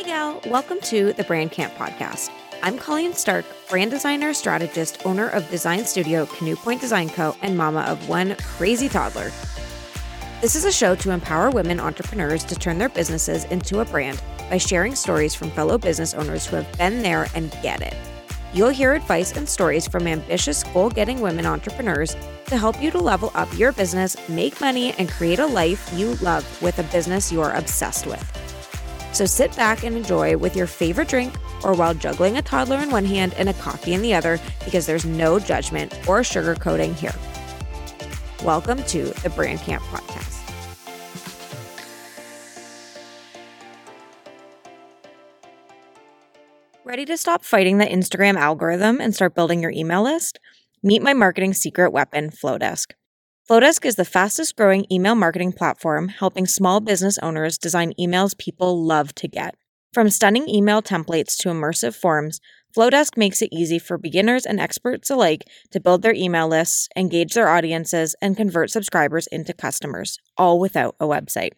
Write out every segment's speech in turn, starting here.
Hey, gal, welcome to the Brand Camp podcast. I'm Colleen Stark, brand designer, strategist, owner of design studio Canoe Point Design Co., and mama of one crazy toddler. This is a show to empower women entrepreneurs to turn their businesses into a brand by sharing stories from fellow business owners who have been there and get it. You'll hear advice and stories from ambitious, goal getting women entrepreneurs to help you to level up your business, make money, and create a life you love with a business you're obsessed with. So sit back and enjoy with your favorite drink or while juggling a toddler in one hand and a coffee in the other because there's no judgment or sugarcoating here. Welcome to the Brand Camp Podcast. Ready to stop fighting the Instagram algorithm and start building your email list? Meet my marketing secret weapon, Flodesk. Flodesk is the fastest growing email marketing platform helping small business owners design emails people love to get. From stunning email templates to immersive forms, Flodesk makes it easy for beginners and experts alike to build their email lists, engage their audiences, and convert subscribers into customers, all without a website.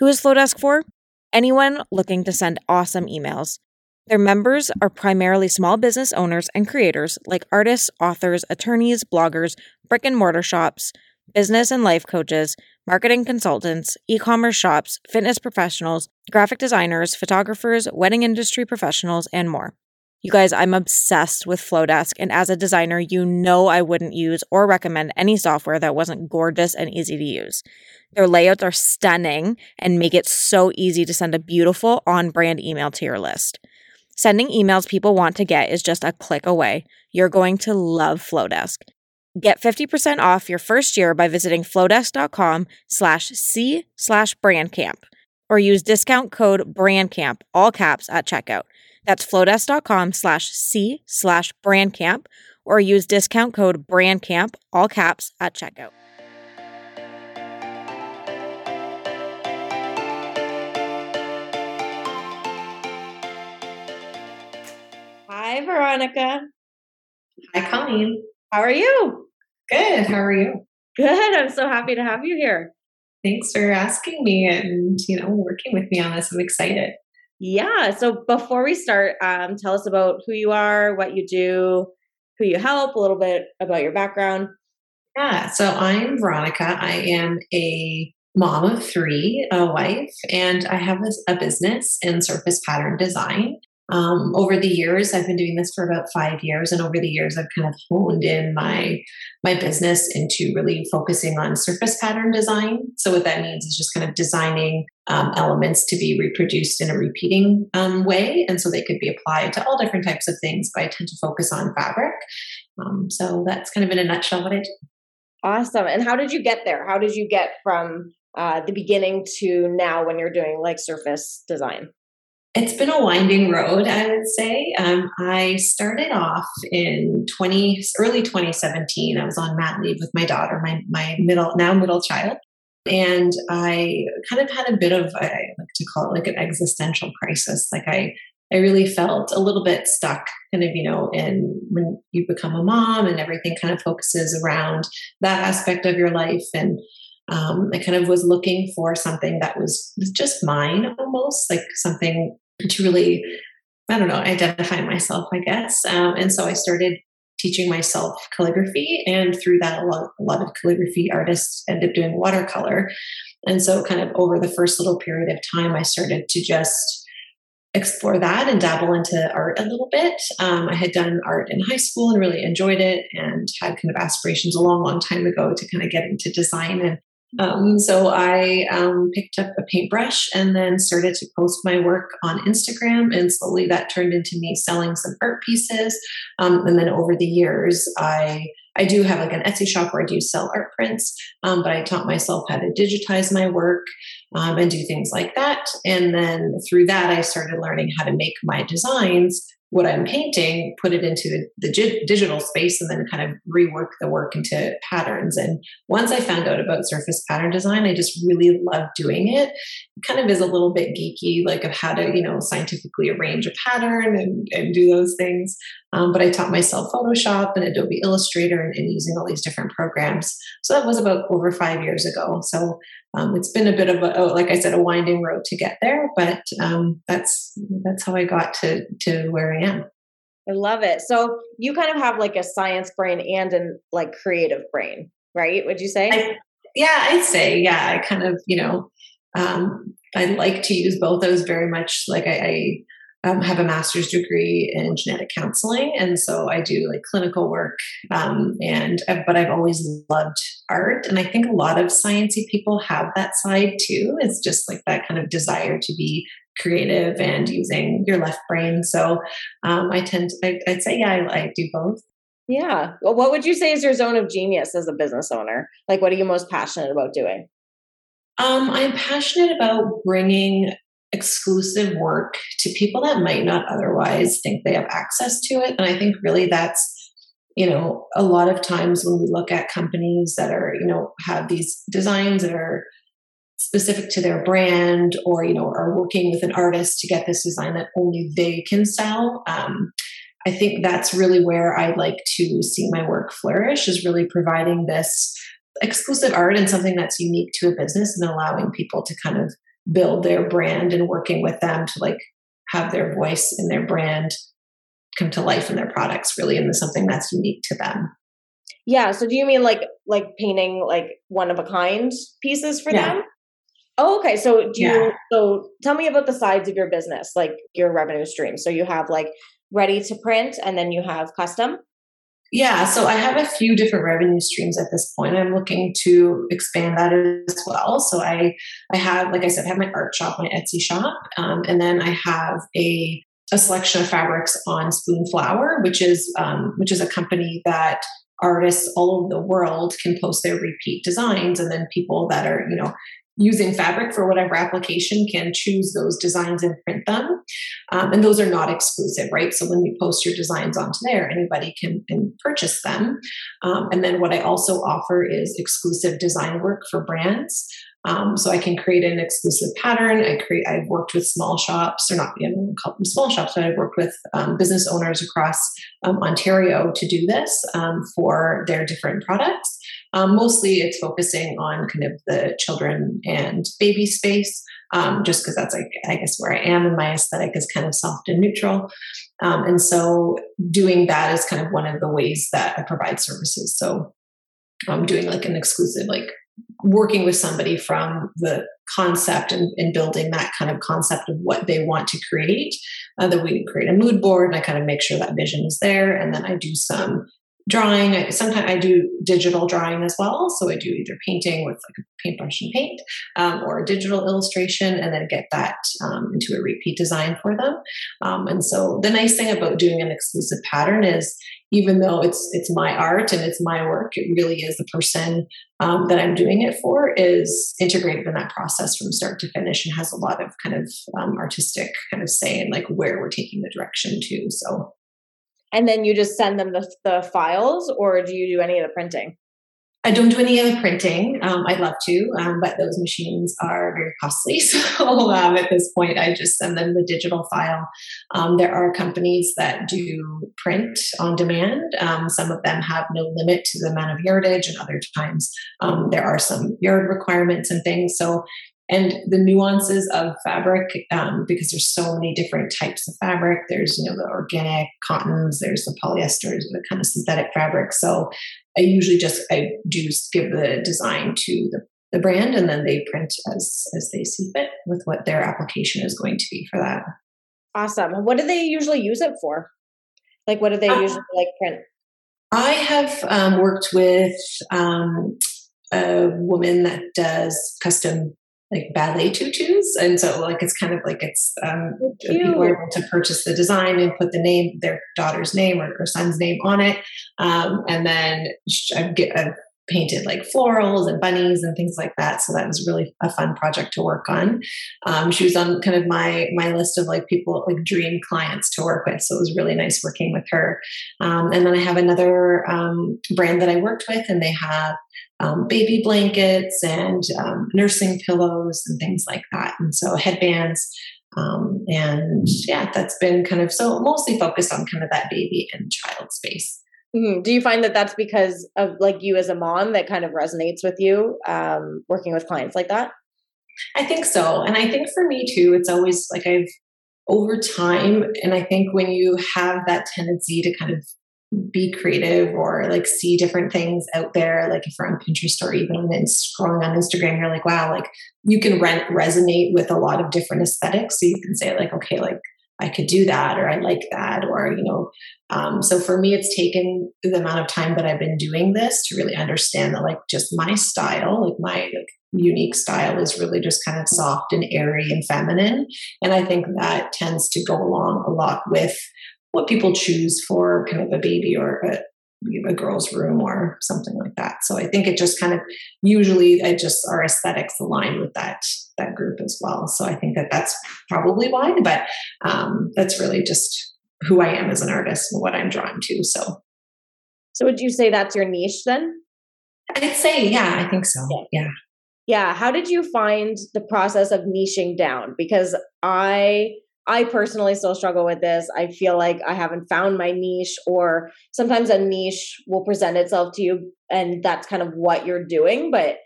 Who is Flodesk for? Anyone looking to send awesome emails. Their members are primarily small business owners and creators like artists, authors, attorneys, bloggers, brick and mortar shops, business and life coaches, marketing consultants, e commerce shops, fitness professionals, graphic designers, photographers, wedding industry professionals, and more. You guys, I'm obsessed with Flodesk, and as a designer, you know I wouldn't use or recommend any software that wasn't gorgeous and easy to use. Their layouts are stunning and make it so easy to send a beautiful on brand email to your list. Sending emails people want to get is just a click away. You're going to love Flodesk. Get 50% off your first year by visiting flodesk.com slash C slash brandcamp or use discount code brandcamp, all caps, at checkout. That's flodesk.com slash C slash brandcamp or use discount code brandcamp, all caps, at checkout. Hi, Veronica. Hi, Colleen. How are you? Good. How are you? Good. I'm so happy to have you here. Thanks for asking me and you know working with me on this. I'm excited. Yeah. So before we start, um, tell us about who you are, what you do, who you help, a little bit about your background. Yeah. So I'm Veronica. I am a mom of three, a wife, and I have a, a business in surface pattern design. Um, over the years, I've been doing this for about five years, and over the years, I've kind of honed in my my business into really focusing on surface pattern design. So what that means is just kind of designing um, elements to be reproduced in a repeating um, way, and so they could be applied to all different types of things. But I tend to focus on fabric. Um, so that's kind of in a nutshell what I do. Awesome. And how did you get there? How did you get from uh, the beginning to now when you're doing like surface design? It's been a winding road, I would say. Um, I started off in 20, early 2017. I was on mat leave with my daughter, my, my middle, now middle child. And I kind of had a bit of, I like to call it like an existential crisis. Like I, I really felt a little bit stuck, kind of, you know, in when you become a mom and everything kind of focuses around that aspect of your life. And um, I kind of was looking for something that was just mine almost, like something to really, I don't know, identify myself, I guess. Um, and so I started teaching myself calligraphy, and through that, a lot, a lot of calligraphy artists end up doing watercolor. And so, kind of over the first little period of time, I started to just explore that and dabble into art a little bit. Um, I had done art in high school and really enjoyed it, and had kind of aspirations a long, long time ago to kind of get into design and um, so I um, picked up a paintbrush and then started to post my work on Instagram, and slowly that turned into me selling some art pieces. Um, and then over the years, I I do have like an Etsy shop where I do sell art prints, um, but I taught myself how to digitize my work um, and do things like that. And then through that, I started learning how to make my designs what I'm painting, put it into the, the digital space, and then kind of rework the work into patterns. And once I found out about surface pattern design, I just really loved doing it. it kind of is a little bit geeky, like of how to, you know, scientifically arrange a pattern and, and do those things. Um, but I taught myself Photoshop and Adobe Illustrator and, and, using all these different programs. So that was about over five years ago. So um, it's been a bit of a, oh, like I said, a winding road to get there, but um, that's that's how I got to to where I am. I love it. So you kind of have like a science brain and an like creative brain, right? Would you say? I, yeah, I'd say, yeah. I kind of, you know, um, I like to use both those very much. Like I, I um, have a master's degree in genetic counseling, and so I do like clinical work. Um, and uh, but I've always loved art, and I think a lot of sciencey people have that side too. It's just like that kind of desire to be creative and using your left brain. So um, I tend to, I, would say, yeah, I, I do both. Yeah. Well, what would you say is your zone of genius as a business owner? Like, what are you most passionate about doing? Um, I'm passionate about bringing exclusive work to people that might not otherwise think they have access to it. And I think really that's, you know, a lot of times when we look at companies that are, you know, have these designs that are specific to their brand or, you know, are working with an artist to get this design that only they can sell. Um, I think that's really where I like to see my work flourish is really providing this exclusive art and something that's unique to a business and allowing people to kind of build their brand and working with them to like have their voice and their brand come to life in their products really into something that's unique to them. Yeah. So do you mean like like painting like one of a kind pieces for yeah. them? Oh, okay. So do yeah. you so tell me about the sides of your business, like your revenue stream. So you have like ready to print and then you have custom? Yeah, so I have a few different revenue streams at this point. I'm looking to expand that as well. So I I have, like I said, I have my art shop, my Etsy shop, um, and then I have a a selection of fabrics on Spoonflower, which is um, which is a company that artists all over the world can post their repeat designs, and then people that are you know using fabric for whatever application can choose those designs and print them. Um, and those are not exclusive, right? So when you post your designs onto there, anybody can, can purchase them. Um, and then what I also offer is exclusive design work for brands. Um, so I can create an exclusive pattern. I create. I've worked with small shops, or not, you know, call them small shops, but I've worked with um, business owners across um, Ontario to do this um, for their different products. Um, mostly, it's focusing on kind of the children and baby space, um, just because that's like I guess where I am, and my aesthetic is kind of soft and neutral. and so, doing that is kind of one of the ways that I provide services. So, I'm doing like an exclusive like working with somebody from the concept and, and, building that kind of concept of what they want to create. Uh, that we create a mood board and I kind of make sure that vision is there. And then I do some drawing. Sometimes I do digital drawing as well. So I do either painting with like a paintbrush and paint um, or a digital illustration and then get that um, into a repeat design for them. Um, and so the nice thing about doing an exclusive pattern is even though it's it's my art and it's my work, it really is the person um, that I'm doing it for is integrated in that process from start to finish and has a lot of kind of um, artistic kind of say in like where we're taking the direction to. So and then you just send them the, the files or do you do any of the printing I don't do any of the printing. Um, I'd love to, um, but those machines are very costly. So um, at this point, I just send them the digital file. Um, there are companies that do print on demand. Um, some of them have no limit to the amount of yardage, and other times um, there are some yard requirements and things. So and the nuances of fabric um, because there's so many different types of fabric. There's you know the organic cottons there's the polyesters the kind of synthetic fabric. So i usually just i do give the design to the, the brand and then they print as as they see fit with what their application is going to be for that. Awesome. What do they usually use it for? Like what do they uh, usually like print? I have um, worked with um, a woman that does custom like ballet tutus. And so like it's kind of like it's um people are able to purchase the design and put the name their daughter's name or, or son's name on it um and then i get I've painted like florals and bunnies and things like that. So that was really a fun project to work on. Um, she was on kind of my my list of like people like dream clients to work with. So it was really nice working with her. Um, and then i have another um, brand that i worked with and they have um, baby blankets and um, nursing pillows and things like that. And so headbands. Um, and yeah, that's been kind of so mostly focused on kind of that baby and child space. Mm-hmm. Do you find that that's because of like you as a mom that kind of resonates with you um, working with clients like that? I think so. And I think for me too, it's always like I've over time, and I think when you have that tendency to kind of be creative or like see different things out there, like if you're on Pinterest or even in scrolling on Instagram, you're like, wow, like you can re- resonate with a lot of different aesthetics. So you can say, like, okay, like I could do that or I like that or you know um, so for me it's taken the amount of time that I've been doing this to really understand that like just my style like my like unique style is really just kind of soft and airy and feminine and I think that tends to go along a lot with what people choose for kind of a baby or a, a girl's room or something like that. So I think it just kind of usually I just our aesthetics align with that that group as well. So I think that that's probably why, but um, that's really just who I am as an artist and what I'm drawn to. So, so would you say that's your niche then? I'd say, yeah, I think so. Yeah. Yeah. How did you find the process of niching down? Because I I personally still struggle with this. I feel like I haven't found my niche, or sometimes a niche will present itself to you, and that's kind of what you're doing, but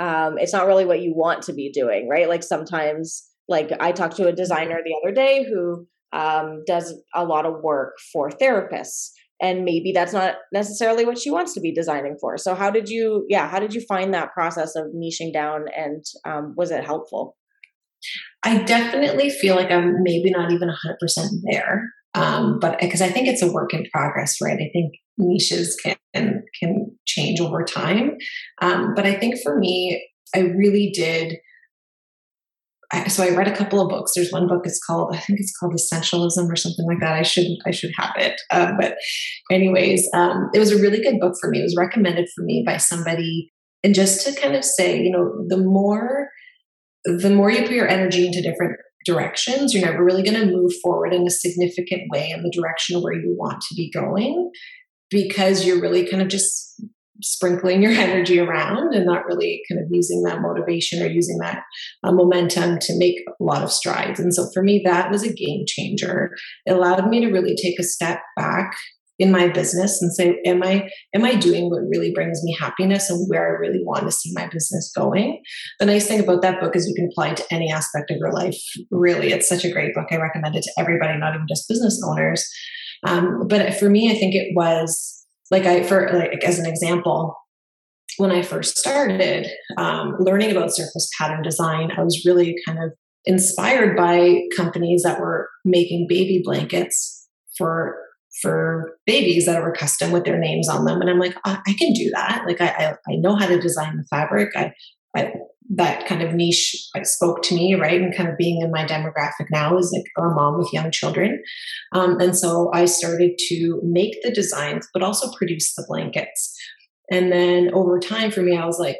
um, it's not really what you want to be doing, right? Like sometimes, like I talked to a designer the other day who um, does a lot of work for therapists, and maybe that's not necessarily what she wants to be designing for. So, how did you, yeah, how did you find that process of niching down, and um, was it helpful? I definitely feel like I'm maybe not even 100% there. Um, but because I think it's a work in progress, right? I think niches can can change over time. Um, but I think for me, I really did. I, so I read a couple of books. There's one book. It's called I think it's called Essentialism or something like that. I should I should have it. Uh, but anyways, um, it was a really good book for me. It was recommended for me by somebody, and just to kind of say, you know, the more the more you put your energy into different directions, you're never really going to move forward in a significant way in the direction where you want to be going because you're really kind of just sprinkling your energy around and not really kind of using that motivation or using that uh, momentum to make a lot of strides. And so for me, that was a game changer. It allowed me to really take a step back in my business and say am i am i doing what really brings me happiness and where i really want to see my business going? The nice thing about that book is you can apply it to any aspect of your life. Really it's such a great book. I recommend it to everybody not even just business owners. Um, but for me i think it was like i for like as an example when i first started um, learning about surface pattern design i was really kind of inspired by companies that were making baby blankets for for babies that are custom with their names on them. And I'm like, oh, I can do that. Like I, I, I, know how to design the fabric. I, I, that kind of niche spoke to me, right? And kind of being in my demographic now is like a mom with young children. Um, and so I started to make the designs, but also produce the blankets. And then over time for me, I was like,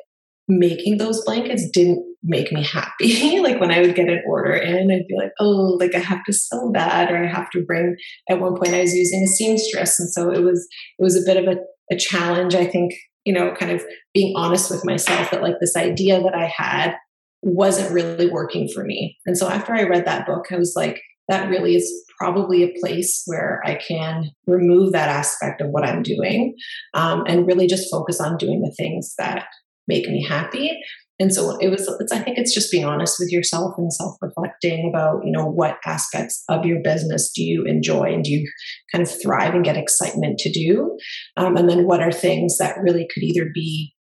making those blankets didn't make me happy. like when I would get an order in, I'd be like, oh, like I have to sew that, or I have to bring. At one point, I was using a seamstress, and so it was it was a bit of a, a challenge. I think you know, kind of being honest with myself that like this idea that I had wasn't really working for me. And so after I read that book, I was like, that really is probably a place where I can remove that aspect of what I'm doing um, and really just focus on doing the things that make me happy and so it was it's, i think it's just being honest with yourself and self-reflecting about you know what aspects of your business do you enjoy and do you kind of thrive and get excitement to do? Um, and then what are things that really could either be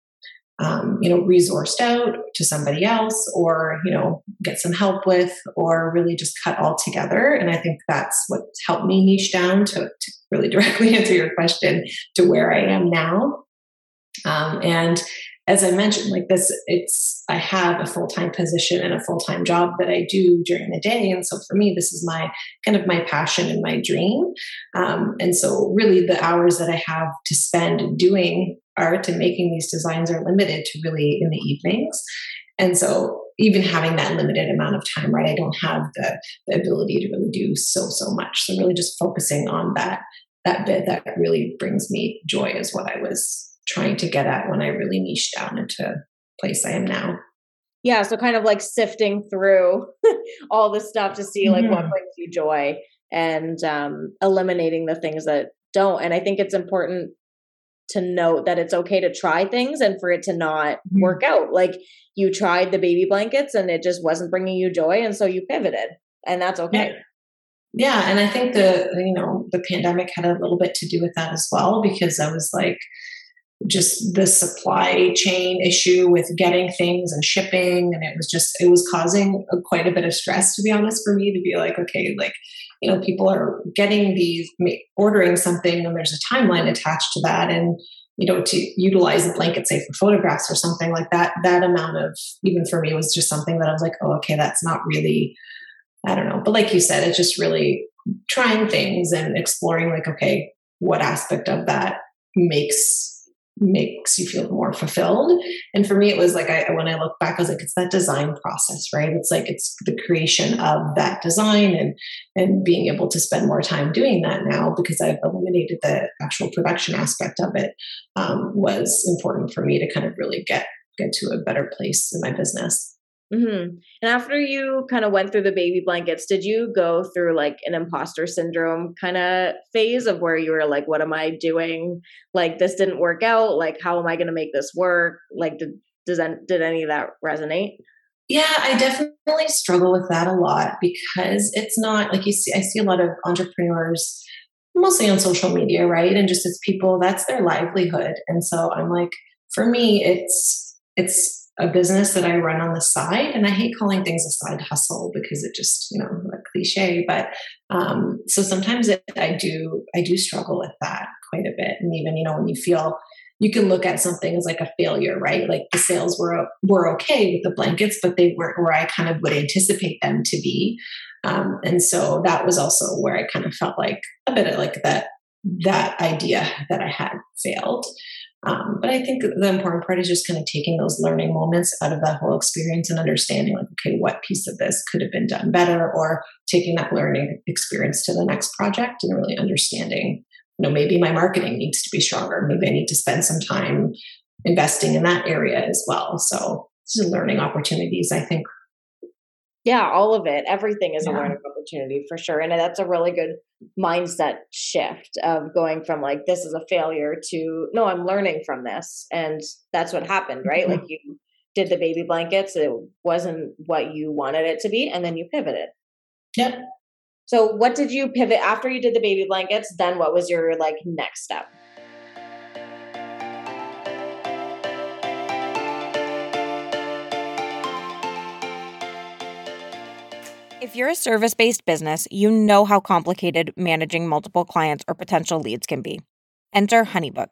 um, you know resourced out to somebody else or you know get some help with or really just cut all together? And i think that's what helped me niche down to, to really directly answer your question to where i am now. Um, and as I mentioned, like this, it's, I have a full time position and a full time job that I do during the day. And so for me, this is my kind of my passion and my dream. Um, and so, really, the hours that I have to spend doing art and making these designs are limited to really in the evenings. And so, even having that limited amount of time, right, I don't have the, the ability to really do so, so much. So, really, just focusing on that that bit that really brings me joy is what I was trying to get at when I really niche down into place I am now. Yeah, so kind of like sifting through all the stuff to see like mm-hmm. what brings you joy and um, eliminating the things that don't. And I think it's important to note that it's okay to try things and for it to not mm-hmm. work out. Like you tried the baby blankets and it just wasn't bringing you joy, and so you pivoted, and that's okay. Yeah. Yeah, and I think the you know the pandemic had a little bit to do with that as well because I was like just the supply chain issue with getting things and shipping. And it was just it was causing a, quite a bit of stress to be honest for me to be like okay like you know people are getting these ordering something and there's a timeline attached to that. And you know to utilize a blanket say for photographs or something like that that amount of even for me was just something that i was like oh okay that's not really i don't know. But like you said it's just really trying things and exploring like okay what aspect of that makes makes you feel more fulfilled. And for me, it was like, I, when I look back, I was like, it's that design process, right? It's like, it's the creation of that design and, and being able to spend more time doing that now because I've eliminated the actual production aspect of it um, was important for me to kind of really get, get to a better place in my business. Mm-hmm. And after you kind of went through the baby blankets, did you go through like an imposter syndrome kind of phase of where you were like, what am I doing? Like, this didn't work out. Like, how am I going to make this work? Like, did, does that, did any of that resonate? Yeah, I definitely struggle with that a lot because it's not like you see, I see a lot of entrepreneurs mostly on social media, right? And just as people, that's their livelihood. And so I'm like, for me, it's, it's a business that I run on the side. And I hate calling things a side hustle because it just, you know, a cliche. But um, so sometimes it, I do, I do struggle with that quite a bit. And even, you know, when you feel you can look at something as like a failure, right? Like the sales were were okay with the blankets, but they weren't where I kind of would anticipate them to be. Um, and so that was also where I kind of felt like a bit of like that that idea that I had failed. Um, but I think the important part is just kind of taking those learning moments out of that whole experience and understanding, like, okay, what piece of this could have been done better, or taking that learning experience to the next project and really understanding, you know, maybe my marketing needs to be stronger. Maybe I need to spend some time investing in that area as well. So, learning opportunities, I think, yeah, all of it. Everything is yeah. a learning opportunity for sure. And that's a really good mindset shift of going from like, this is a failure to, no, I'm learning from this. And that's what happened, right? Mm-hmm. Like you did the baby blankets, it wasn't what you wanted it to be. And then you pivoted. Yep. So, what did you pivot after you did the baby blankets? Then, what was your like next step? If you're a service based business, you know how complicated managing multiple clients or potential leads can be. Enter Honeybook.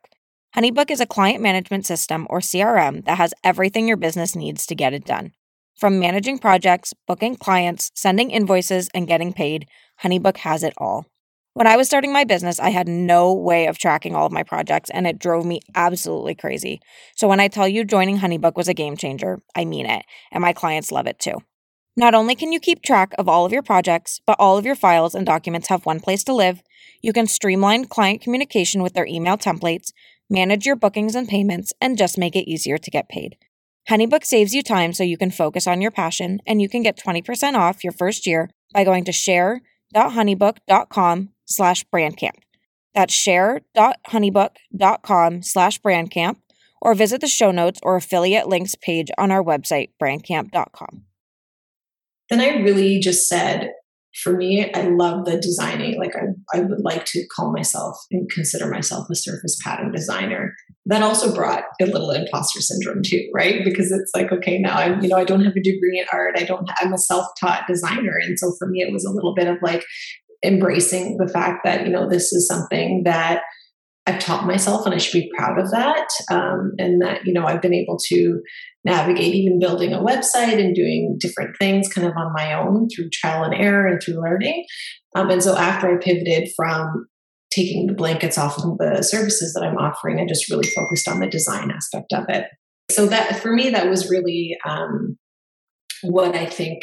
Honeybook is a client management system or CRM that has everything your business needs to get it done. From managing projects, booking clients, sending invoices, and getting paid, Honeybook has it all. When I was starting my business, I had no way of tracking all of my projects, and it drove me absolutely crazy. So, when I tell you joining Honeybook was a game changer, I mean it, and my clients love it too. Not only can you keep track of all of your projects, but all of your files and documents have one place to live. You can streamline client communication with their email templates, manage your bookings and payments, and just make it easier to get paid. Honeybook saves you time so you can focus on your passion, and you can get 20% off your first year by going to share.honeybook.com slash brandcamp. That's share.honeybook.com slash brandcamp, or visit the show notes or affiliate links page on our website, brandcamp.com then I really just said, for me, I love the designing. Like I, I would like to call myself and consider myself a surface pattern designer. That also brought a little imposter syndrome too, right? Because it's like, okay, now I'm, you know, I don't have a degree in art. I don't, I'm a self-taught designer. And so for me, it was a little bit of like embracing the fact that, you know, this is something that I've taught myself and I should be proud of that. Um, and that, you know, I've been able to navigate even building a website and doing different things kind of on my own through trial and error and through learning. Um, and so after I pivoted from taking the blankets off of the services that I'm offering, I just really focused on the design aspect of it. So that for me, that was really um, what I think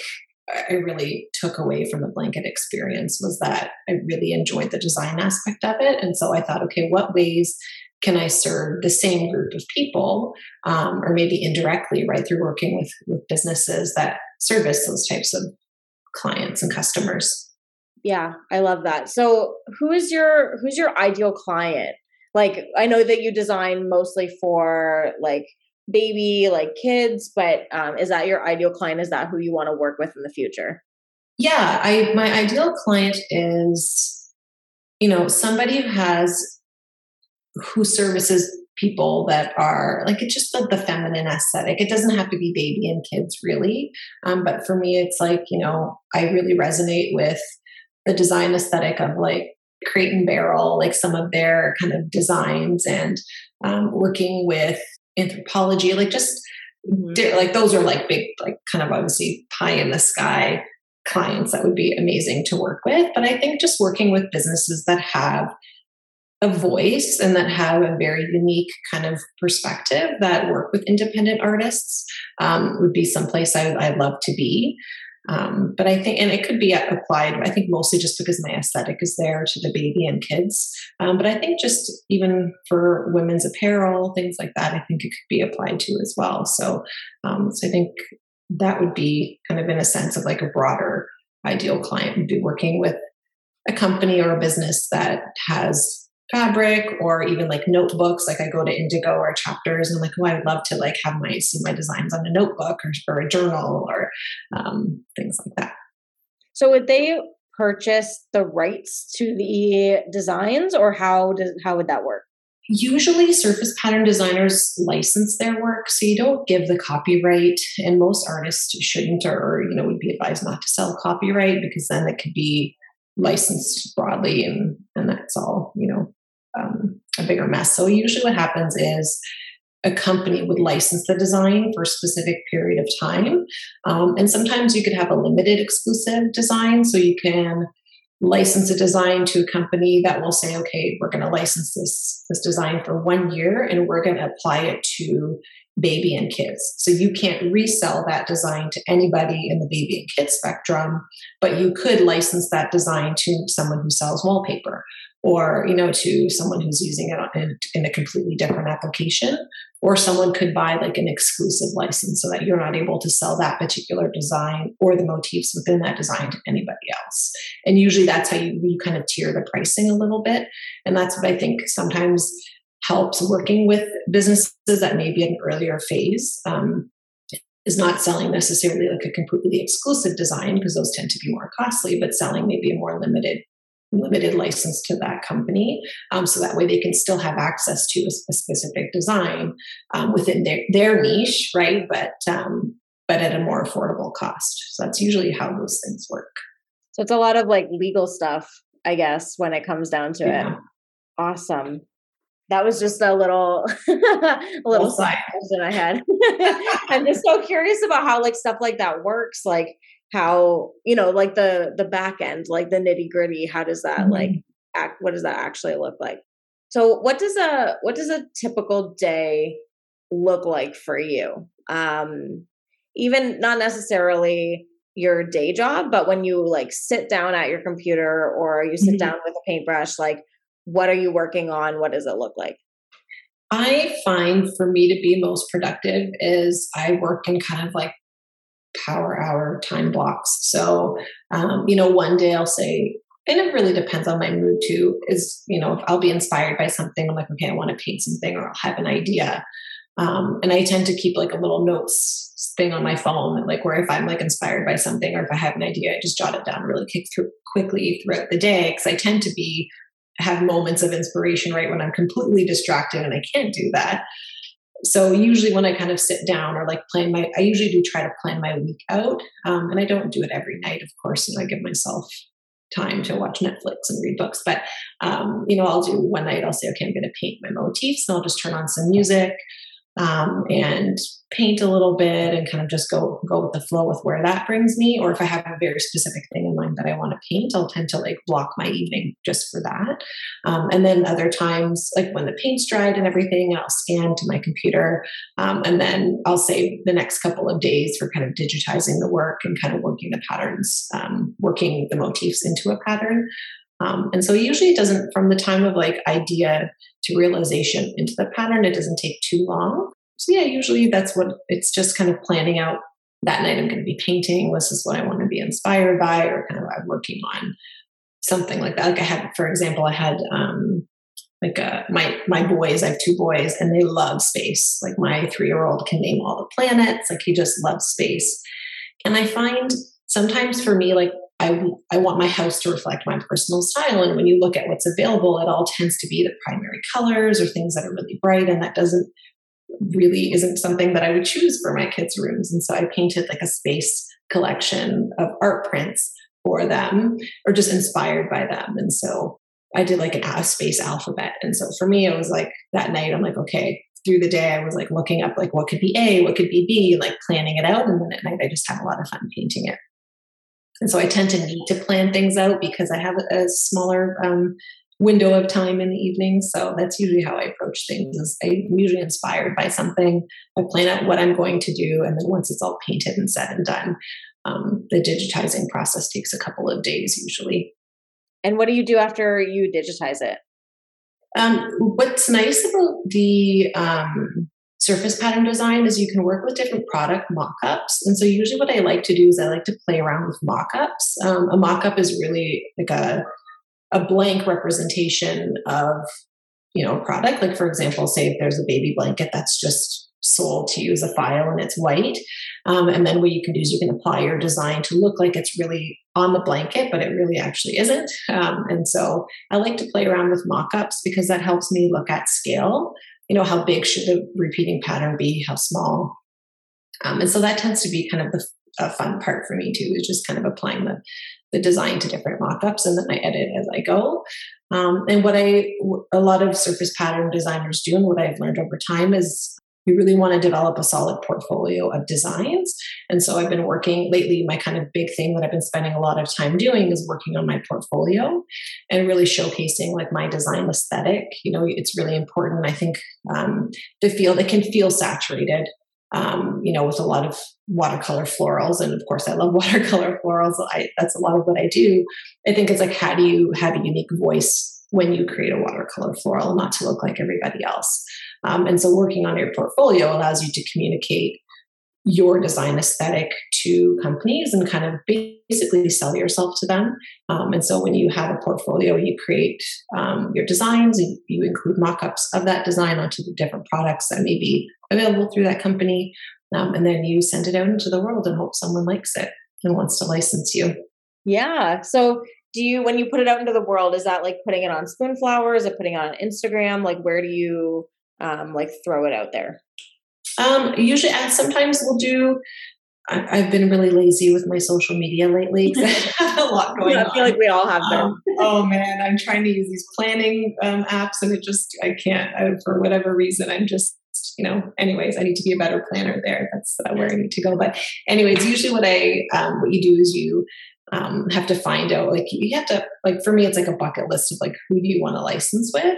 I really took away from the blanket experience was that I really enjoyed the design aspect of it. And so I thought, okay, what ways can I serve the same group of people, um, or maybe indirectly, right, through working with, with businesses that service those types of clients and customers. Yeah, I love that. So, who is your who's your ideal client? Like, I know that you design mostly for like baby, like kids, but um, is that your ideal client? Is that who you want to work with in the future? Yeah, I my ideal client is, you know, somebody who has who services people that are like it's just the, the feminine aesthetic. It doesn't have to be baby and kids really, um, but for me, it's like you know I really resonate with the design aesthetic of like Crate and Barrel, like some of their kind of designs, and um, working with Anthropologie like just mm-hmm. like those are like big, like kind of obviously pie in the sky clients that would be amazing to work with. But I think just working with businesses that have a voice and that have a very unique kind of perspective that work with independent artists um, would be someplace I, I'd love to be. Um, but I think, and it could be applied, I think mostly just because my aesthetic is there to the baby and kids. Um, but I think just even for women's apparel, things like that, I think it could be applied to as well. So, um, so I think that would be kind of in a sense of like a broader ideal client would be working with a company or a business that has fabric or even like notebooks. Like I go to Indigo or chapters and I'm like, oh, I would love to like have my see my designs on a notebook or, or a journal or um, things like that. So would they purchase the rights to the designs or how does how would that work? Usually, surface pattern designers license their work, so you don't give the copyright, and most artists shouldn't, or you know, would be advised not to sell copyright because then it could be licensed broadly, and and that's all you know um, a bigger mess. So usually, what happens is a company would license the design for a specific period of time, um, and sometimes you could have a limited exclusive design, so you can license a design to a company that will say, okay, we're going to license this, this design for one year and we're going to apply it to baby and kids. So you can't resell that design to anybody in the baby and kids spectrum, but you could license that design to someone who sells wallpaper or you know to someone who's using it in, in, a completely different application or someone could buy like an exclusive license so that you're not able to sell that particular design or the motifs within that design to anybody else and usually that's how you, you kind of tier the pricing a little bit and that's what i think sometimes helps working with businesses that may be in an earlier phase um, is not selling necessarily like a completely exclusive design because those tend to be more costly, but selling maybe a more limited limited license to that company um, so that way they can still have access to a, a specific design um, within their, their niche right? But um, but at a more affordable cost. So that's usually how those things work. So it's a lot of like legal stuff i guess when it comes down to yeah. it awesome that was just a little a little side question i had i'm just so curious about how like stuff like that works like how you know like the the back end like the nitty gritty how does that mm-hmm. like act what does that actually look like so what does a what does a typical day look like for you um even not necessarily your day job but when you like sit down at your computer or you sit mm-hmm. down with a paintbrush like what are you working on what does it look like I find for me to be most productive is I work in kind of like power hour time blocks. So, um, you know, one day I'll say, and it really depends on my mood too, is, you know, if I'll be inspired by something, I'm like, okay, I want to paint something or I'll have an idea. Um, and I tend to keep like a little notes thing on my phone, like where if I'm like inspired by something or if I have an idea, I just jot it down really quick through, quickly throughout the day. Cause I tend to be, have moments of inspiration right when I'm completely distracted and I can't do that so usually when I kind of sit down or like plan my, I usually do try to plan my week out, um, and I don't do it every night, of course. And I give myself time to watch Netflix and read books, but um, you know, I'll do one night. I'll say, okay, I'm going to paint my motifs, and I'll just turn on some music um, and paint a little bit and kind of just go go with the flow with where that brings me. Or if I have a very specific thing in mind that I want to paint, I'll tend to like block my evening just for that. Um, and then other times, like when the paint's dried and everything, I'll scan to my computer, um, and then I'll save the next couple of days for kind of digitizing the work and kind of working the patterns, um, working the motifs into a pattern. Um, and so usually it doesn't, from the time of like idea to realization into the pattern, it doesn't take too long. So yeah, usually that's what it's just kind of planning out that night I'm going to be painting. This is what I want to be inspired by, or kind of I'm working on something like that. Like I had, for example, I had um, like uh, my my boys. I have two boys, and they love space. Like my three year old can name all the planets. Like he just loves space. And I find sometimes for me, like I, I want my house to reflect my personal style. And when you look at what's available, it all tends to be the primary colors or things that are really bright. And that doesn't really isn't something that I would choose for my kids' rooms. And so I painted like a space collection of art prints for them or just inspired by them. And so I did like an space alphabet. And so for me, it was like that night, I'm like, okay, through the day, I was like looking up like what could be A, what could be B, like planning it out. And then at night, I just had a lot of fun painting it. And so I tend to need to plan things out because I have a smaller um, window of time in the evening. So that's usually how I approach things. Is I'm usually inspired by something. I plan out what I'm going to do, and then once it's all painted and said and done, um, the digitizing process takes a couple of days usually. And what do you do after you digitize it? Um, what's nice about the um, surface pattern design is you can work with different product mock-ups and so usually what i like to do is i like to play around with mock-ups um, a mock-up is really like a, a blank representation of you know a product like for example say if there's a baby blanket that's just sold to you as a file and it's white um, and then what you can do is you can apply your design to look like it's really on the blanket, but it really actually isn't. Um, and so I like to play around with mock ups because that helps me look at scale. You know, how big should the repeating pattern be? How small? Um, and so that tends to be kind of the a fun part for me too, is just kind of applying the, the design to different mock ups and then I edit as I go. Um, and what I, a lot of surface pattern designers do and what I've learned over time is we really want to develop a solid portfolio of designs. And so I've been working lately, my kind of big thing that I've been spending a lot of time doing is working on my portfolio and really showcasing like my design aesthetic. You know, it's really important. I think um, to feel, it can feel saturated. Um, you know, with a lot of watercolor florals, and of course, I love watercolor florals. I, that's a lot of what I do. I think it's like, how do you have a unique voice when you create a watercolor floral, not to look like everybody else? Um, and so working on your portfolio allows you to communicate your design aesthetic to companies and kind of basically sell yourself to them. Um, and so when you have a portfolio, you create um, your designs, you, you include mock-ups of that design onto the different products that may be available through that company. Um, and then you send it out into the world and hope someone likes it and wants to license you. Yeah. So do you when you put it out into the world, is that like putting it on Spoonflower? Is it putting it on Instagram? Like where do you um, like throw it out there? Um, usually, I sometimes we'll do. I, have been really lazy with my social media lately. I have a lot going yeah, I feel on. like we all have them. Um, oh man, I'm trying to use these planning um, apps, and it just I can't I, for whatever reason. I'm just you know. Anyways, I need to be a better planner there. That's uh, where I need to go. But anyways, usually what I um, what you do is you um, have to find out like you have to like for me it's like a bucket list of like who do you want to license with?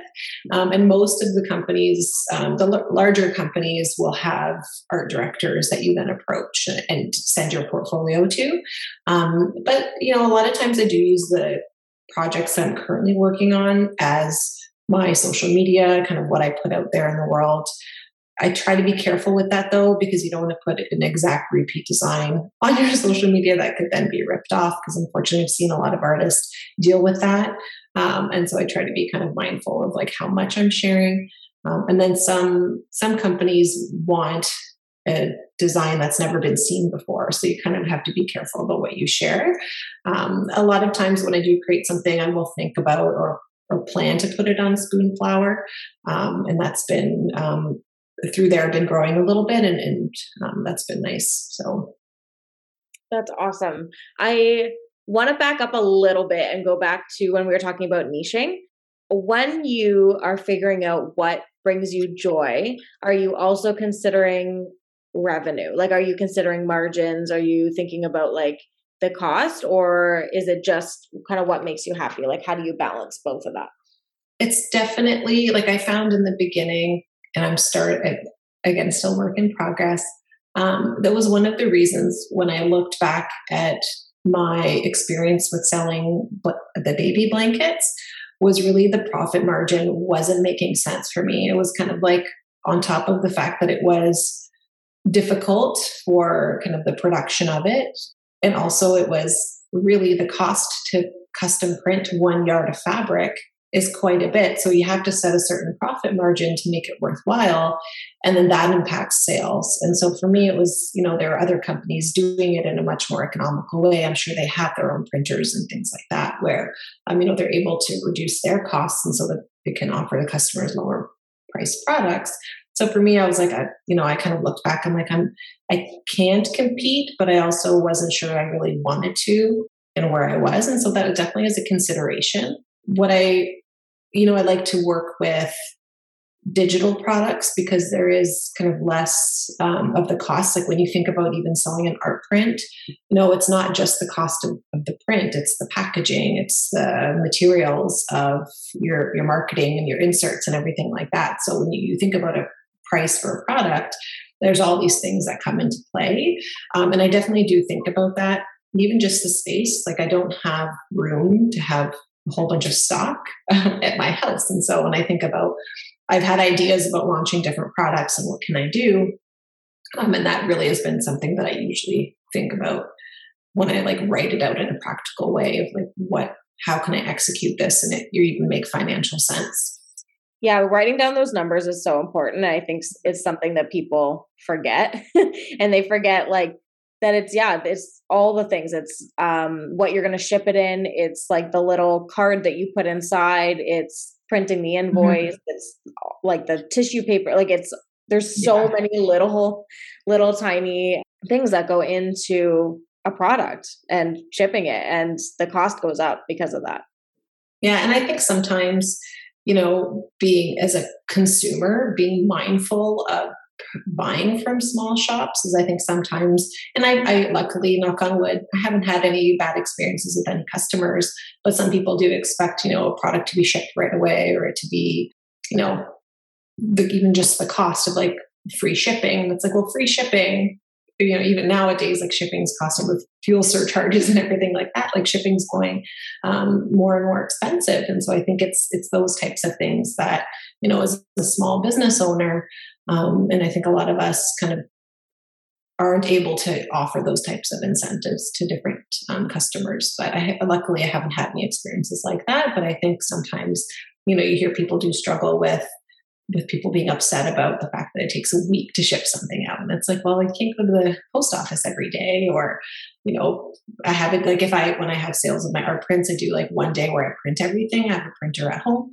Um, and most of the companies um, the l- larger companies will have art directors that you then approach and, and send your portfolio to. Um, but you know a lot of times i do use the projects i'm currently working on as my social media kind of what i put out there in the world I try to be careful with that though, because you don't want to put an exact repeat design on your social media that could then be ripped off. Because unfortunately, I've seen a lot of artists deal with that. Um, and so I try to be kind of mindful of like how much I'm sharing. Um, and then some some companies want a design that's never been seen before, so you kind of have to be careful about what you share. Um, a lot of times when I do create something, I will think about or or plan to put it on Spoonflower, um, and that's been um, through there I've been growing a little bit and, and um, that's been nice so. That's awesome. I want to back up a little bit and go back to when we were talking about niching. When you are figuring out what brings you joy are you also considering revenue? Like are you considering margins? Are you thinking about like the cost or is it just kind of what makes you happy? Like how do you balance both of that? It's definitely like i found in the beginning and I'm start again still work in progress. Um, that was one of the reasons when I looked back at my experience with selling the baby blankets was really the profit margin wasn't making sense for me. It was kind of like on top of the fact that it was difficult for kind of the production of it. And also, it was really the cost to custom print one yard of fabric is quite a bit. So you have to set a certain profit margin to make it worthwhile. And then that impacts sales. And so for me, it was, you know, there are other companies doing it in a much more economical way. I'm sure they have their own printers and things like that, where, um, you know, they're able to reduce their costs and so that they can offer the customers lower price products. So for me, I was like, I, you know, I kind of looked back. I'm like, I'm, I can't compete, but I also wasn't sure I really wanted to and where I was. And so that definitely is a consideration. What I you know, I like to work with digital products because there is kind of less um, of the cost. Like when you think about even selling an art print, you know, it's not just the cost of, of the print; it's the packaging, it's the materials of your your marketing and your inserts and everything like that. So when you, you think about a price for a product, there's all these things that come into play, um, and I definitely do think about that. Even just the space, like I don't have room to have a whole bunch of stock at my house. And so when I think about, I've had ideas about launching different products and what can I do, um, and that really has been something that I usually think about when I like write it out in a practical way of like what, how can I execute this and it you even make financial sense. Yeah, writing down those numbers is so important. I think it's something that people forget, and they forget like that it's yeah it's all the things it's um what you're going to ship it in it's like the little card that you put inside it's printing the mm-hmm. invoice mm-hmm. it's like the tissue paper like it's there's so yeah. many little little tiny things that go into a product and shipping it and the cost goes up because of that yeah and i think sometimes you know being as a consumer being mindful of buying from small shops is I think sometimes, and I, I, luckily, knock on wood, I haven't had any bad experiences with any customers, but some people do expect, you know, a product to be shipped right away or it to be, you know, the, even just the cost of like free shipping. It's like, well, free shipping, you know, even nowadays, like shipping's costing with fuel surcharges and everything like that, like shipping's going um, more and more expensive. And so I think it's it's those types of things that, you know, as a small business owner, um, and I think a lot of us kind of aren't able to offer those types of incentives to different um, customers. But I, luckily, I haven't had any experiences like that. But I think sometimes, you know, you hear people do struggle with with people being upset about the fact that it takes a week to ship something out. And it's like, well, I can't go to the post office every day. Or, you know, I have it like if I, when I have sales of my art prints, I do like one day where I print everything. I have a printer at home.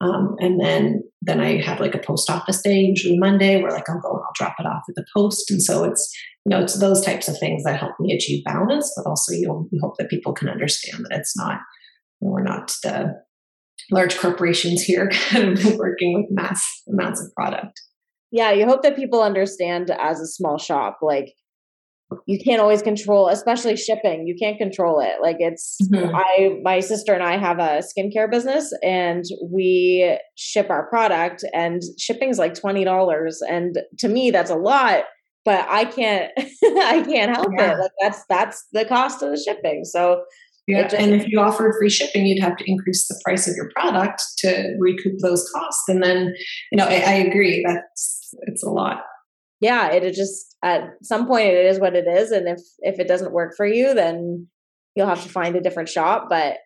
Um, and then, then I have like a post office day, usually Monday, where like I'll go and I'll drop it off at the post. And so it's, you know, it's those types of things that help me achieve balance, but also you know, we hope that people can understand that it's not, we're not the large corporations here kind of working with mass amounts of product. Yeah, you hope that people understand as a small shop, like you can't always control, especially shipping. You can't control it. Like it's mm-hmm. I my sister and I have a skincare business and we ship our product and shipping's like twenty dollars. And to me that's a lot, but I can't I can't help yeah. it. Like that's that's the cost of the shipping. So yeah, just, and if you offered free shipping, you'd have to increase the price of your product to recoup those costs. And then, you know, I, I agree that's it's a lot. Yeah, it just at some point it is what it is, and if if it doesn't work for you, then you'll have to find a different shop. But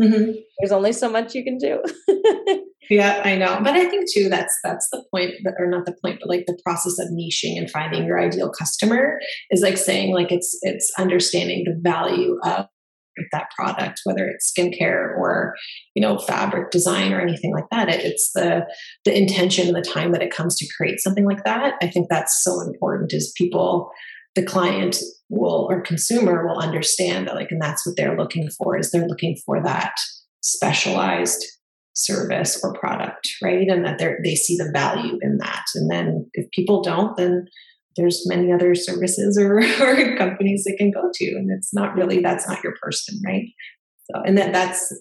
mm-hmm. there's only so much you can do. yeah, I know, but I think too that's that's the point, or not the point, but like the process of niching and finding your ideal customer is like saying like it's it's understanding the value of that product, whether it's skincare or you know fabric design or anything like that. It, it's the the intention and the time that it comes to create something like that. I think that's so important. Is people, the client will or consumer will understand that like, and that's what they're looking for. Is they're looking for that specialized service or product, right? And that they they see the value in that. And then if people don't, then there's many other services or, or companies that can go to and it's not really that's not your person right so and that that's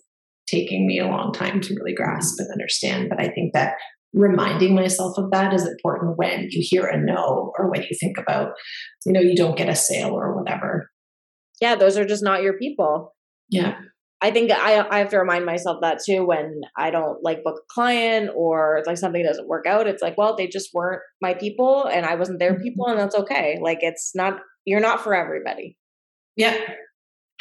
taking me a long time to really grasp and understand but i think that reminding myself of that is important when you hear a no or when you think about you know you don't get a sale or whatever yeah, those are just not your people. Yeah. I think I, I have to remind myself that too when I don't like book a client or it's like something doesn't work out. It's like, well, they just weren't my people and I wasn't their mm-hmm. people and that's okay. Like it's not, you're not for everybody. Yeah.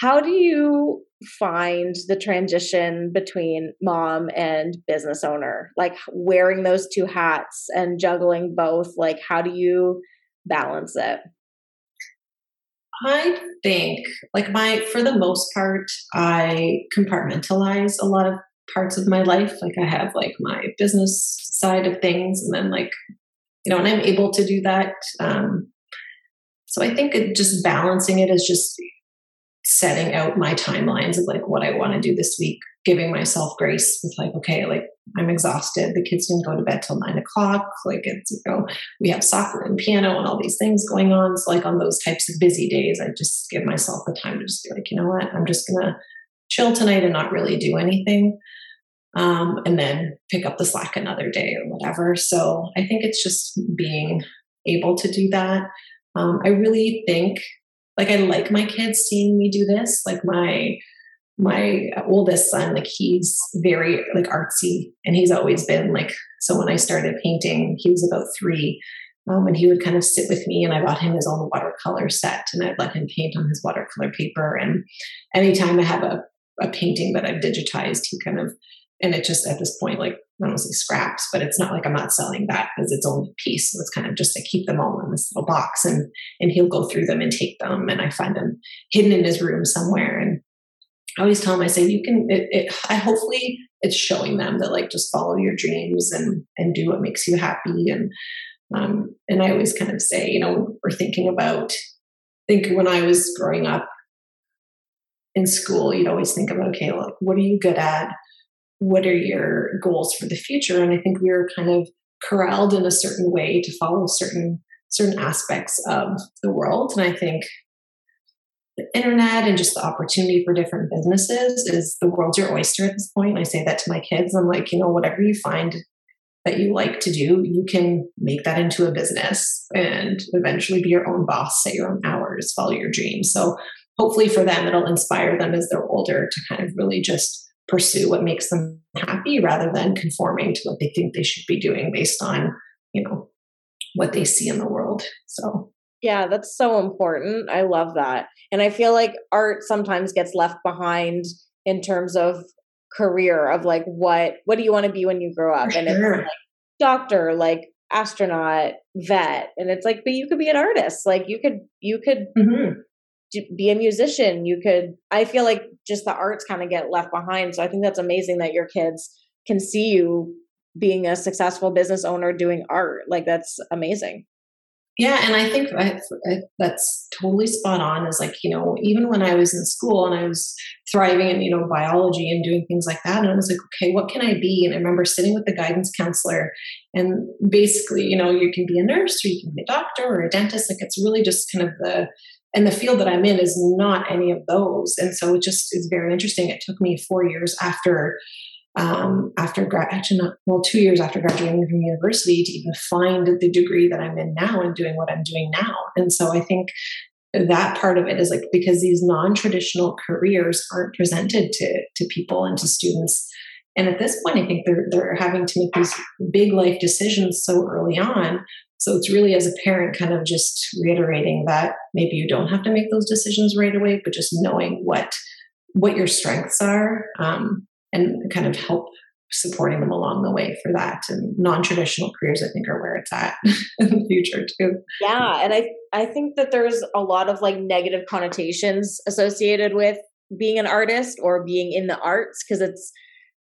How do you find the transition between mom and business owner? Like wearing those two hats and juggling both, like how do you balance it? I think, like my, for the most part, I compartmentalize a lot of parts of my life. Like I have like my business side of things, and then like, you know, and I'm able to do that. Um, so I think it, just balancing it is just setting out my timelines of like what I want to do this week, giving myself grace with like, okay, like I'm exhausted. The kids didn't go to bed till nine o'clock. Like it's, you know, we have soccer and piano and all these things going on. So like on those types of busy days, I just give myself the time to just be like, you know what, I'm just gonna chill tonight and not really do anything. Um, and then pick up the slack another day or whatever. So I think it's just being able to do that. Um, I really think like I like my kids seeing me do this. Like my my oldest son, like he's very like artsy, and he's always been like. So when I started painting, he was about three, um, and he would kind of sit with me, and I bought him his own watercolor set, and I'd let him paint on his watercolor paper. And anytime I have a a painting that I've digitized, he kind of and it just at this point like I don't say scraps, but it's not like I'm not selling that as its own piece. So it's kind of just I keep them all in this little box and and he'll go through them and take them and I find them hidden in his room somewhere. And I always tell him, I say, you can it, it I hopefully it's showing them that like just follow your dreams and and do what makes you happy. And um and I always kind of say, you know, we're thinking about think when I was growing up in school, you'd always think about, okay, like what are you good at? What are your goals for the future? And I think we were kind of corralled in a certain way to follow certain certain aspects of the world. And I think the internet and just the opportunity for different businesses is the world's your oyster at this point. I say that to my kids. I'm like, you know, whatever you find that you like to do, you can make that into a business and eventually be your own boss, set your own hours, follow your dreams. So hopefully for them, it'll inspire them as they're older to kind of really just pursue what makes them happy rather than conforming to what they think they should be doing based on you know what they see in the world. So yeah that's so important. I love that. And i feel like art sometimes gets left behind in terms of career of like what what do you want to be when you grow up? For and sure. it's like doctor like astronaut vet and it's like but you could be an artist. Like you could you could Mhm. Be a musician you could i feel like just the arts kind of get left behind so i think that's amazing that your kids can see you being a successful business owner doing art like that's amazing Yeah, and I think I, I, that's totally spot on. Is like you know, even when I was in school and I was thriving in you know biology and doing things like that, and I was like, okay, what can I be? And I remember sitting with the guidance counselor, and basically, you know, you can be a nurse or you can be a doctor or a dentist. Like it's really just kind of the and the field that I'm in is not any of those, and so it just is very interesting. It took me four years after um, after grad, actually not well, two years after graduating from university to even find the degree that I'm in now and doing what I'm doing now. And so I think that part of it is like because these non-traditional careers aren't presented to to people and to students. And at this point, I think they're they're having to make these big life decisions so early on. So it's really as a parent kind of just reiterating that maybe you don't have to make those decisions right away, but just knowing what what your strengths are um, and kind of help supporting them along the way for that. And non-traditional careers, I think, are where it's at in the future too. yeah and i i think that there's a lot of like negative connotations associated with being an artist or being in the arts because it's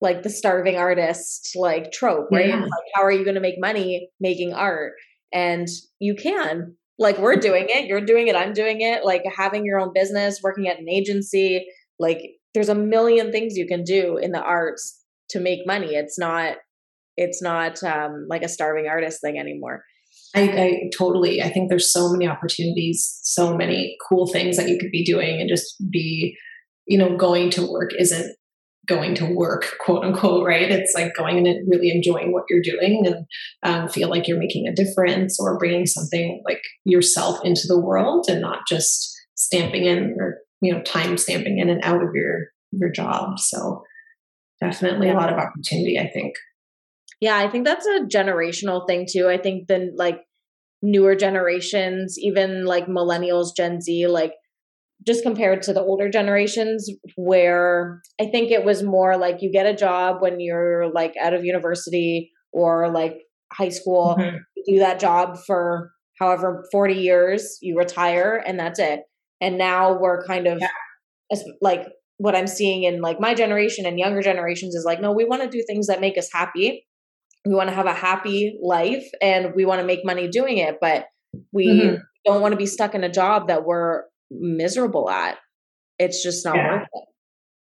like the starving artist like trope right? Yeah. like how are you going to make money making art? And you can. Like we're doing it you're doing it i'm doing it. Like having your own business working at an agency like there's a million things you can do in the arts to make money. It's not it's not um like a starving artist thing anymore. I, I totally, I think there's so many opportunities, so many cool things that you could be doing and just be, you know, going to work isn't going to work, quote unquote, right? It's like going and really enjoying what you're doing and um, feel like you're making a difference or bringing something like yourself into the world and not just stamping in or you know time stamping in and out of your your job. So definitely a lot of opportunity i think. Yeah i think that's a generational thing too. I think the like newer generations even like millennials gen z like just compared to the older generations where i think it was more like you get a job when you're like out of university or like high school mm-hmm. you do that job for however 40 years you retire and that's it and now we're kind of yeah. like what i'm seeing in like my generation and younger generations is like no we want to do things that make us happy we want to have a happy life and we want to make money doing it but we mm-hmm. don't want to be stuck in a job that we're miserable at it's just not yeah. worth it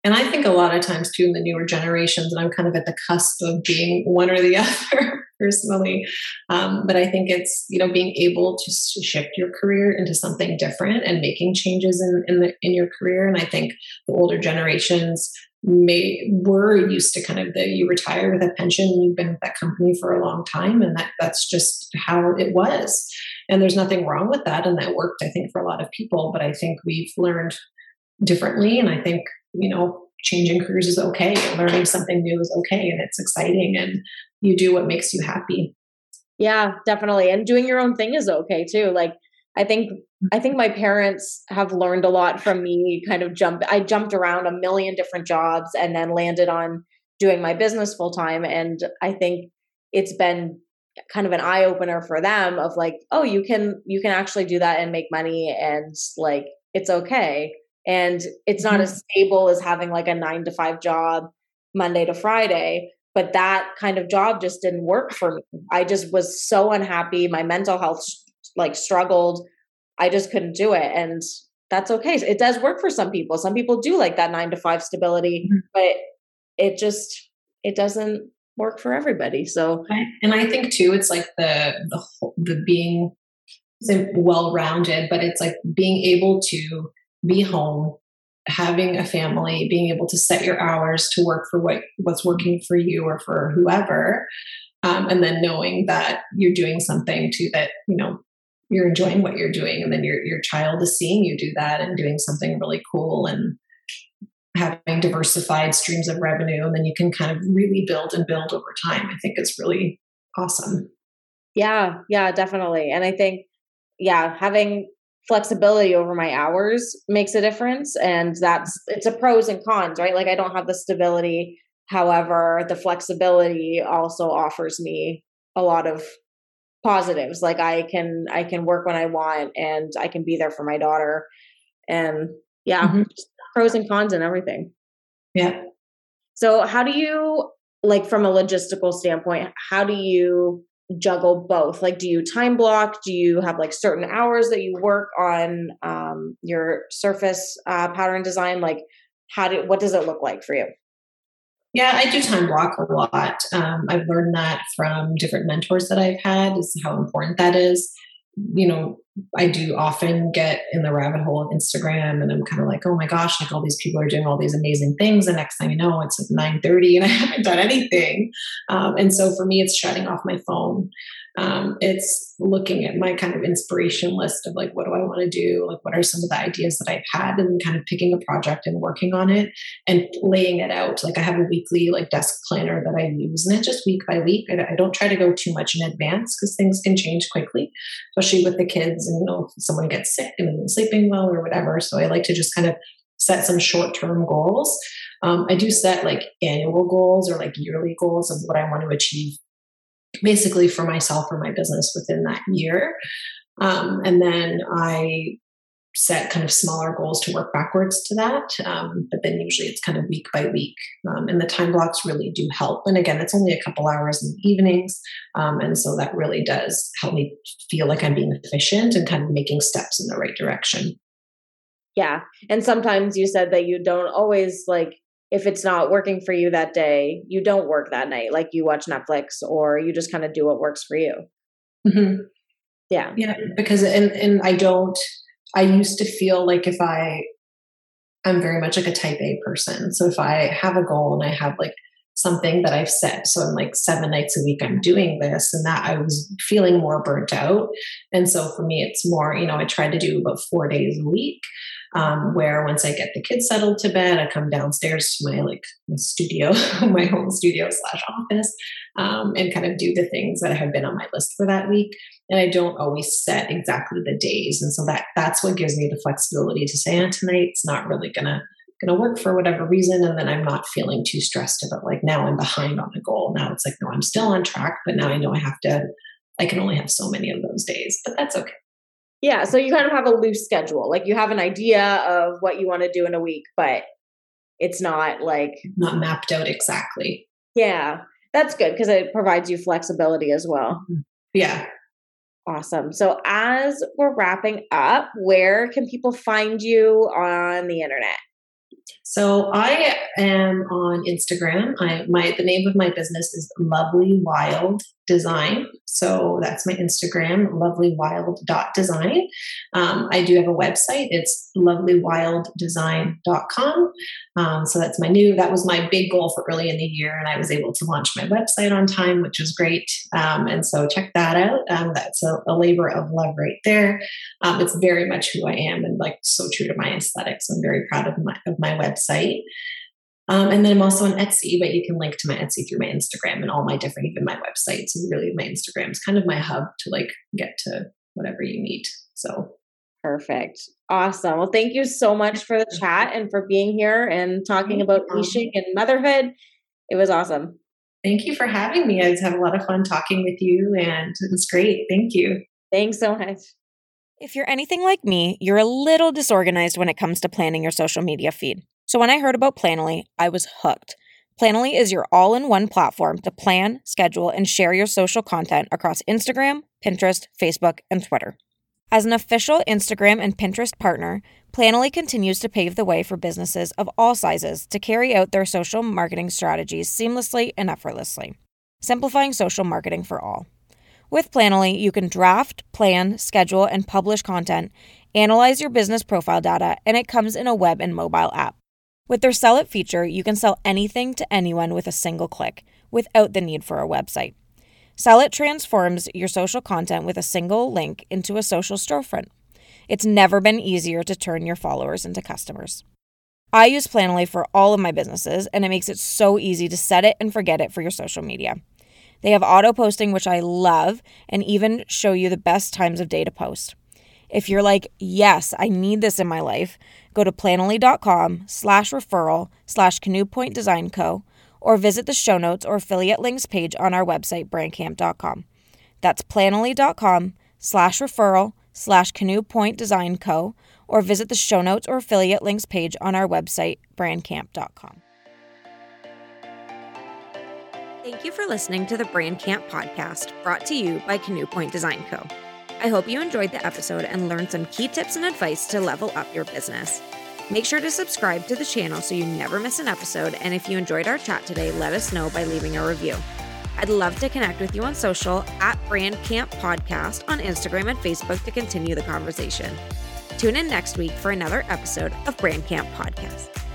and I think a lot of times too in the newer generations, and I'm kind of at the cusp of being one or the other personally. Um, but I think it's you know being able to shift your career into something different and making changes in in, the, in your career. And I think the older generations may were used to kind of the you retire with a pension, you've been with that company for a long time, and that that's just how it was. And there's nothing wrong with that, and that worked, I think, for a lot of people. But I think we've learned differently, and I think you know, changing careers is okay. Learning something new is okay and it's exciting and you do what makes you happy. Yeah, definitely. And doing your own thing is okay too. Like I think I think my parents have learned a lot from me kind of jump I jumped around a million different jobs and then landed on doing my business full time and I think it's been kind of an eye opener for them of like oh you can you can actually do that and make money and like it's okay. And it's not mm-hmm. as stable as having like a nine to five job monday to friday but that kind of job just didn't work for me. I just was so unhappy. My mental health like struggled. I just couldn't do it and that's okay. It does work for some people. Some people do like that nine to five stability mm-hmm. but it just it doesn't work for everybody. So and i think too it's like the the, the being well rounded but it's like being able to be home, having a family, being able to set your hours to work for what what's working for you or for whoever, um, and then knowing that you're doing something to that you know you're enjoying what you're doing, and then your your child is seeing you do that and doing something really cool and having diversified streams of revenue, and then you can kind of really build and build over time. I think it's really awesome. Yeah, yeah, definitely. And I think, yeah, having flexibility over my hours makes a difference and that's it's a pros and cons right like i don't have the stability however the flexibility also offers me a lot of positives like i can i can work when i want and i can be there for my daughter and yeah mm-hmm. Pros and cons and everything yeah so how do you like from a logistical standpoint how do you juggle both? Like, do you time block? Do you have like certain hours that you work on um, your surface uh, pattern design? Like, how do what does it look like for you? Yeah, I do time block a lot. Um, I've learned that from different mentors that I've had, is how important that is. You know, I do often get in the rabbit hole of Instagram and I'm kind of like, oh my gosh, like all these people are doing all these amazing things. The next thing you know, it's like 9.30 and I haven't done anything. Um, and so for me, it's shutting off my phone. Um, it's looking at my kind of inspiration list of like, what do I want to do? Like, what are some of the ideas that I've had? And kind of picking a project and working on it and laying it out. Like, I have a weekly like desk planner that I use, and it's just week by week. I, I don't try to go too much in advance because things can change quickly, especially with the kids and you know if someone gets sick and isn't sleeping well or whatever. So I like to just kind of set some short term goals. Um, I do set like annual goals or like yearly goals of what I want to achieve basically for myself or my business within that year. Um, and then I set kind of smaller goals to work backwards to that. Um, but then usually it's kind of week by week. Um, and the time blocks really do help. And again, it's only a couple hours in the evenings. Um, and so that really does help me feel like I'm being efficient and kind of making steps in the right direction. Yeah. And sometimes you said that you don't always like, if it's not working for you that day, you don't work that night. Like you watch Netflix or you just kind of do what works for you. Mm-hmm. Yeah. Yeah. Because, and, and I don't, I used to feel like if I, I'm very much like a type A person. So if I have a goal and I have like something that I've set. So I'm like seven nights a week I'm doing this and that I was feeling more burnt out. And so for me, it's more, you know, I try to do about four days a week. Um, where once I get the kids settled to bed, I come downstairs to my like my studio, my home studio slash office, um, and kind of do the things that have been on my list for that week. And I don't always set exactly the days, and so that that's what gives me the flexibility to say, oh, tonight's not really gonna to work for whatever reason. And then i'm not feeling too stressed about like now i'm behind on a goal. Now it's like no i'm still on track but now i know i have to i can only have so many of those days but that's okay yeah so you kind of have a loose schedule like you have an idea of what you want to do in a week but it's not like not mapped out exactly yeah that's good because it provides you flexibility as well mm-hmm. yeah Awesome. So, as we're wrapping up, where can people find you on the internet? So I am on Instagram. I my the name of my business is Lovely Wild Design. So that's my Instagram, lovelywild.design. Um, I do have a website. It's lovelywilddesign.com. Um, so that's my new, that was my big goal for early in the year. And I was able to launch my website on time, which was great. Um, and so check that out. Um, that's a, a, labor of love right there. Um, it's very much who I am and like so true to my aesthetics. I'm very proud of my, of my website. Um, and then I'm also on Etsy, but you can link to my Etsy through my Instagram and all my different, even my websites. And really, my Instagram is kind of my hub to like get to whatever you need. So perfect. Awesome. Well, thank you so much for the chat and for being here and talking about niching and motherhood. It was awesome. Thank you for having me. I just had a lot of fun talking with you and it was great. Thank you. Thanks so much. If you're anything like me, you're a little disorganized when it comes to planning your social media feed. So when I heard about Planoly, I was hooked. Planoly is your all in one platform to plan, schedule, and share your social content across Instagram, Pinterest, Facebook, and Twitter. As an official Instagram and Pinterest partner, Planoly continues to pave the way for businesses of all sizes to carry out their social marketing strategies seamlessly and effortlessly, simplifying social marketing for all. With Planoly, you can draft, plan, schedule, and publish content, analyze your business profile data, and it comes in a web and mobile app. With their Sell It feature, you can sell anything to anyone with a single click without the need for a website. Sell It transforms your social content with a single link into a social storefront. It's never been easier to turn your followers into customers. I use Planoly for all of my businesses, and it makes it so easy to set it and forget it for your social media. They have auto posting, which I love, and even show you the best times of day to post. If you're like, yes, I need this in my life, go to planoly.com slash referral slash Canoe Point Design Co. or visit the show notes or affiliate links page on our website, brandcamp.com. That's planoly.com slash referral slash Canoe Point Design Co. or visit the show notes or affiliate links page on our website, brandcamp.com. Thank you for listening to the Brand Camp podcast brought to you by Canoe Point Design Co. I hope you enjoyed the episode and learned some key tips and advice to level up your business. Make sure to subscribe to the channel so you never miss an episode. And if you enjoyed our chat today, let us know by leaving a review. I'd love to connect with you on social at Brand Camp Podcast on Instagram and Facebook to continue the conversation. Tune in next week for another episode of Brand Camp Podcast.